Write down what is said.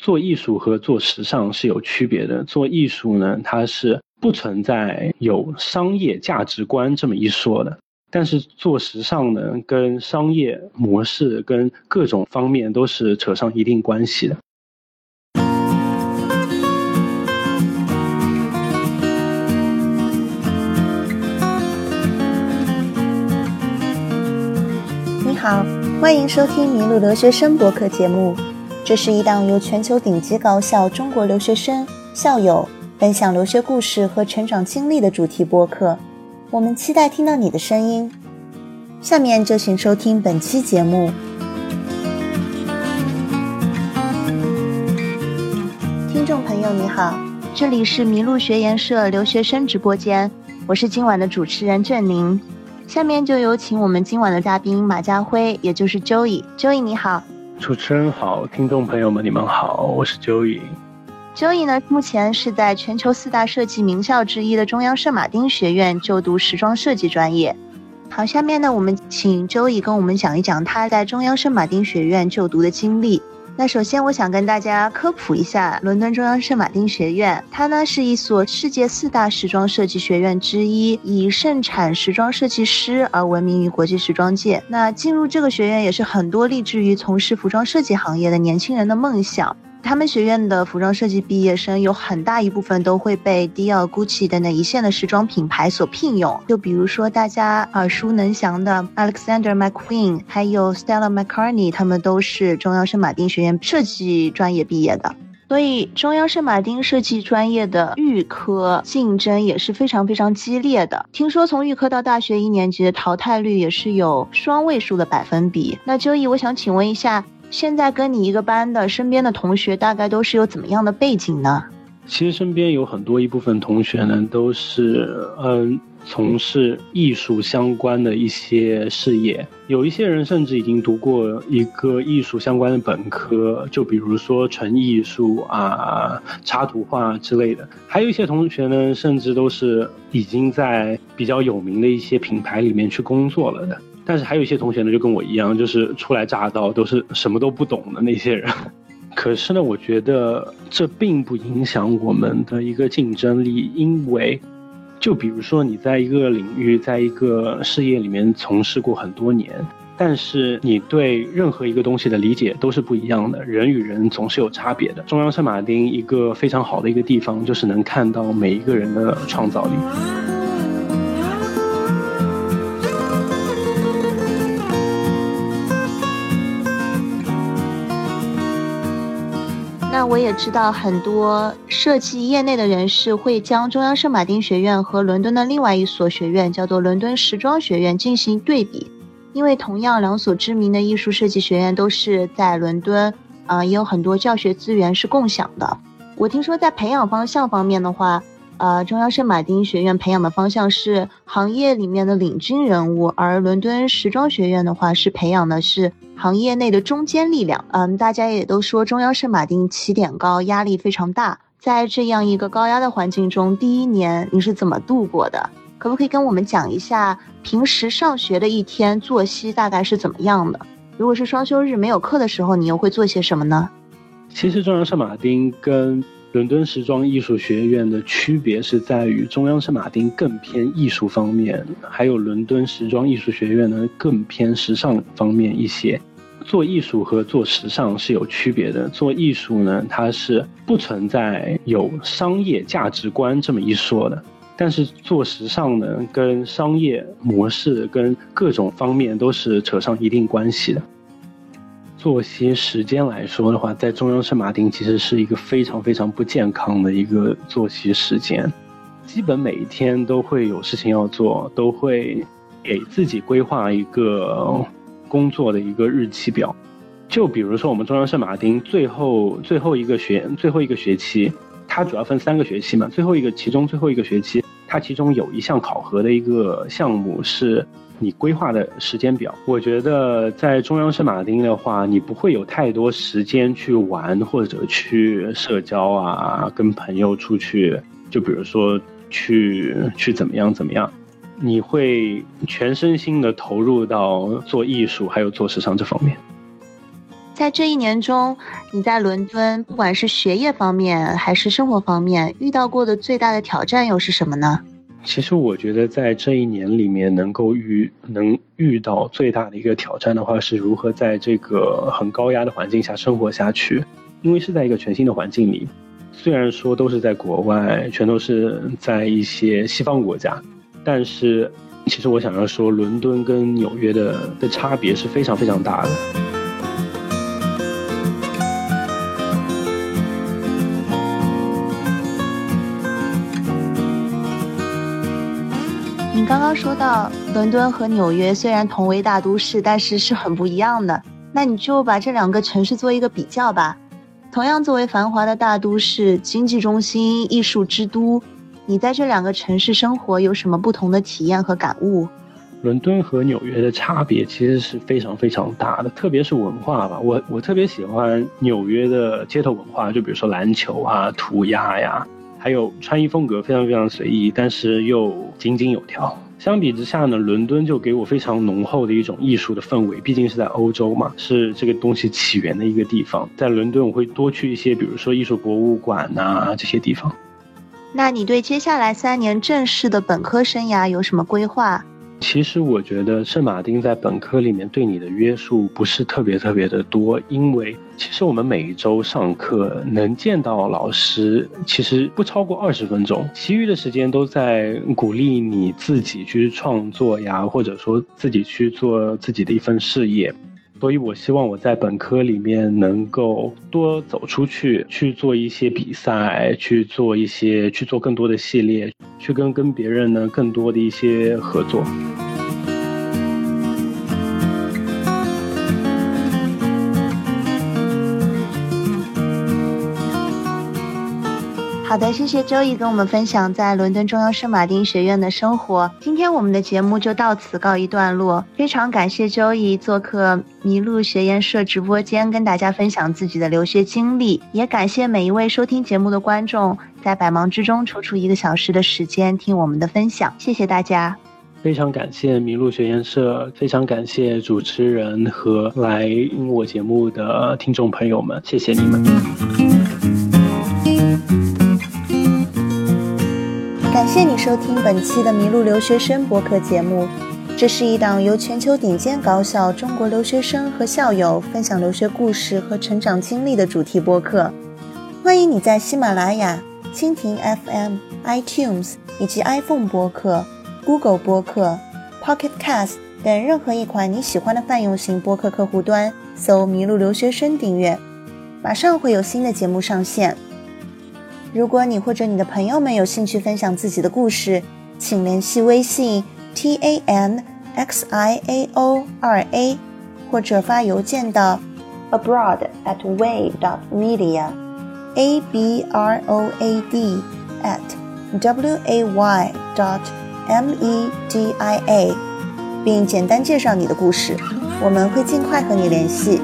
做艺术和做时尚是有区别的。做艺术呢，它是不存在有商业价值观这么一说的。但是做时尚呢，跟商业模式跟各种方面都是扯上一定关系的。你好，欢迎收听《迷路留学生》博客节目。这是一档由全球顶级高校中国留学生校友分享留学故事和成长经历的主题播客。我们期待听到你的声音。下面就请收听本期节目。听众朋友，你好，这里是麋鹿学研社留学生直播间，我是今晚的主持人郑宁。下面就有请我们今晚的嘉宾马家辉，也就是 Joey。Joey，你好。主持人好，听众朋友们，你们好，我是周颖。周颖。呢，目前是在全球四大设计名校之一的中央圣马丁学院就读时装设计专业。好，下面呢，我们请周颖跟我们讲一讲她在中央圣马丁学院就读的经历。那首先，我想跟大家科普一下伦敦中央圣马丁学院，它呢是一所世界四大时装设计学院之一，以盛产时装设计师而闻名于国际时装界。那进入这个学院，也是很多立志于从事服装设计行业的年轻人的梦想。他们学院的服装设计毕业生有很大一部分都会被迪奥、Gucci 等等一线的时装品牌所聘用。就比如说大家耳熟能详的 Alexander McQueen，还有 Stella McCartney，他们都是中央圣马丁学院设计专业毕业的。所以中央圣马丁设计专业的预科竞争也是非常非常激烈的。听说从预科到大学一年级的淘汰率也是有双位数的百分比。那周毅，我想请问一下。现在跟你一个班的身边的同学大概都是有怎么样的背景呢？其实身边有很多一部分同学呢，都是嗯从事艺术相关的一些事业，有一些人甚至已经读过一个艺术相关的本科，就比如说纯艺术啊、插图画之类的。还有一些同学呢，甚至都是已经在比较有名的一些品牌里面去工作了的。但是还有一些同学呢，就跟我一样，就是初来乍到，都是什么都不懂的那些人。可是呢，我觉得这并不影响我们的一个竞争力，因为，就比如说你在一个领域，在一个事业里面从事过很多年，但是你对任何一个东西的理解都是不一样的。人与人总是有差别的。中央圣马丁一个非常好的一个地方，就是能看到每一个人的创造力。我也知道很多设计业内的人士会将中央圣马丁学院和伦敦的另外一所学院叫做伦敦时装学院进行对比，因为同样两所知名的艺术设计学院都是在伦敦，啊，也有很多教学资源是共享的。我听说在培养方向方面的话。呃，中央圣马丁学院培养的方向是行业里面的领军人物，而伦敦时装学院的话是培养的是行业内的中坚力量。嗯，大家也都说中央圣马丁起点高，压力非常大。在这样一个高压的环境中，第一年你是怎么度过的？可不可以跟我们讲一下平时上学的一天作息大概是怎么样的？如果是双休日没有课的时候，你又会做些什么呢？其实中央圣马丁跟伦敦时装艺术学院的区别是在于，中央圣马丁更偏艺术方面，还有伦敦时装艺术学院呢更偏时尚方面一些。做艺术和做时尚是有区别的。做艺术呢，它是不存在有商业价值观这么一说的，但是做时尚呢，跟商业模式跟各种方面都是扯上一定关系的。作息时间来说的话，在中央圣马丁其实是一个非常非常不健康的一个作息时间，基本每一天都会有事情要做，都会给自己规划一个工作的一个日期表。就比如说我们中央圣马丁最后最后一个学最后一个学期，它主要分三个学期嘛，最后一个其中最后一个学期，它其中有一项考核的一个项目是。你规划的时间表，我觉得在中央圣马丁的话，你不会有太多时间去玩或者去社交啊，跟朋友出去，就比如说去去怎么样怎么样，你会全身心的投入到做艺术还有做时尚这方面。在这一年中，你在伦敦，不管是学业方面还是生活方面，遇到过的最大的挑战又是什么呢？其实我觉得在这一年里面，能够遇能遇到最大的一个挑战的话，是如何在这个很高压的环境下生活下去。因为是在一个全新的环境里，虽然说都是在国外，全都是在一些西方国家，但是其实我想要说，伦敦跟纽约的的差别是非常非常大的。刚刚说到伦敦和纽约虽然同为大都市，但是是很不一样的。那你就把这两个城市做一个比较吧。同样作为繁华的大都市、经济中心、艺术之都，你在这两个城市生活有什么不同的体验和感悟？伦敦和纽约的差别其实是非常非常大的，特别是文化吧。我我特别喜欢纽约的街头文化，就比如说篮球啊、涂鸦呀，还有穿衣风格非常非常随意，但是又井井有条。相比之下呢，伦敦就给我非常浓厚的一种艺术的氛围，毕竟是在欧洲嘛，是这个东西起源的一个地方。在伦敦，我会多去一些，比如说艺术博物馆呐这些地方。那你对接下来三年正式的本科生涯有什么规划？其实我觉得圣马丁在本科里面对你的约束不是特别特别的多，因为其实我们每一周上课能见到老师，其实不超过二十分钟，其余的时间都在鼓励你自己去创作呀，或者说自己去做自己的一份事业。所以，我希望我在本科里面能够多走出去，去做一些比赛，去做一些，去做更多的系列，去跟跟别人呢更多的一些合作。好的，谢谢周易跟我们分享在伦敦中央圣马丁学院的生活。今天我们的节目就到此告一段落，非常感谢周易做客麋鹿学研社直播间，跟大家分享自己的留学经历，也感谢每一位收听节目的观众，在百忙之中抽出一个小时的时间听我们的分享，谢谢大家。非常感谢麋鹿学研社，非常感谢主持人和来听我节目的听众朋友们，谢谢你们。谢谢你收听本期的《麋鹿留学生》播客节目。这是一档由全球顶尖高校中国留学生和校友分享留学故事和成长经历的主题播客。欢迎你在喜马拉雅、蜻蜓 FM、iTunes 以及 iPhone 播客、Google 播客、Pocket Cast 等任何一款你喜欢的泛用型播客客户端搜“麋鹿留学生”订阅，马上会有新的节目上线。如果你或者你的朋友们有兴趣分享自己的故事，请联系微信 t a n x i a o 二 a，或者发邮件到 abroad at way dot media a b r o a d at w a y dot m e d i a，并简单介绍你的故事，我们会尽快和你联系。